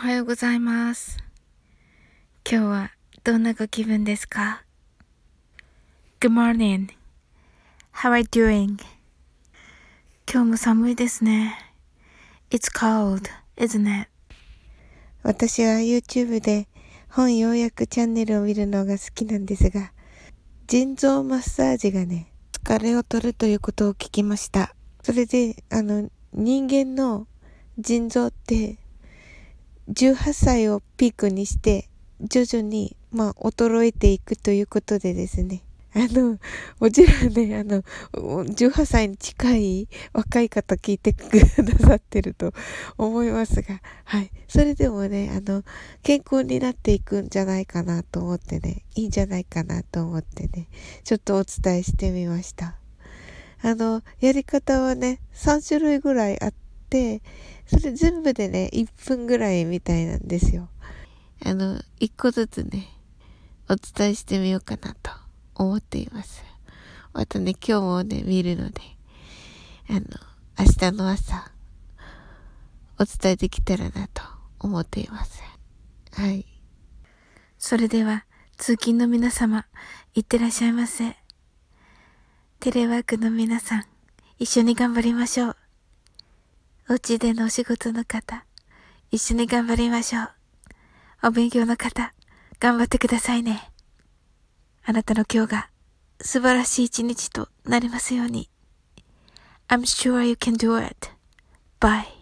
はようございます。今日はどんなご気分ですか ?Good morning. How are you doing? 今日も寒いですね。It's cold, isn't it? 私は YouTube で本要約チャンネルを見るのが好きなんですが、腎臓マッサージがね、疲れを取るということを聞きました。それで、あの、人間の腎臓って18歳をピークにして徐々にまあ衰えていくということでですねあの、もちろんね、あの、18歳に近い若い方聞いてくださってると 思いますが、はい。それでもね、あの、健康になっていくんじゃないかなと思ってね、いいんじゃないかなと思ってね、ちょっとお伝えしてみました。あの、やり方はね、3種類ぐらいあってって、それ全部でね、1分ぐらいみたいなんですよ。あの、1個ずつね、お伝えしてみようかなと思っています。またね、今日もね、見るので、あの、明日の朝、お伝えできたらなと思っています。はい。それでは、通勤の皆様、いってらっしゃいませ。テレワークの皆さん、一緒に頑張りましょう。お家でのお仕事の方、一緒に頑張りましょう。お勉強の方、頑張ってくださいね。あなたの今日が素晴らしい一日となりますように。I'm sure you can do it. Bye.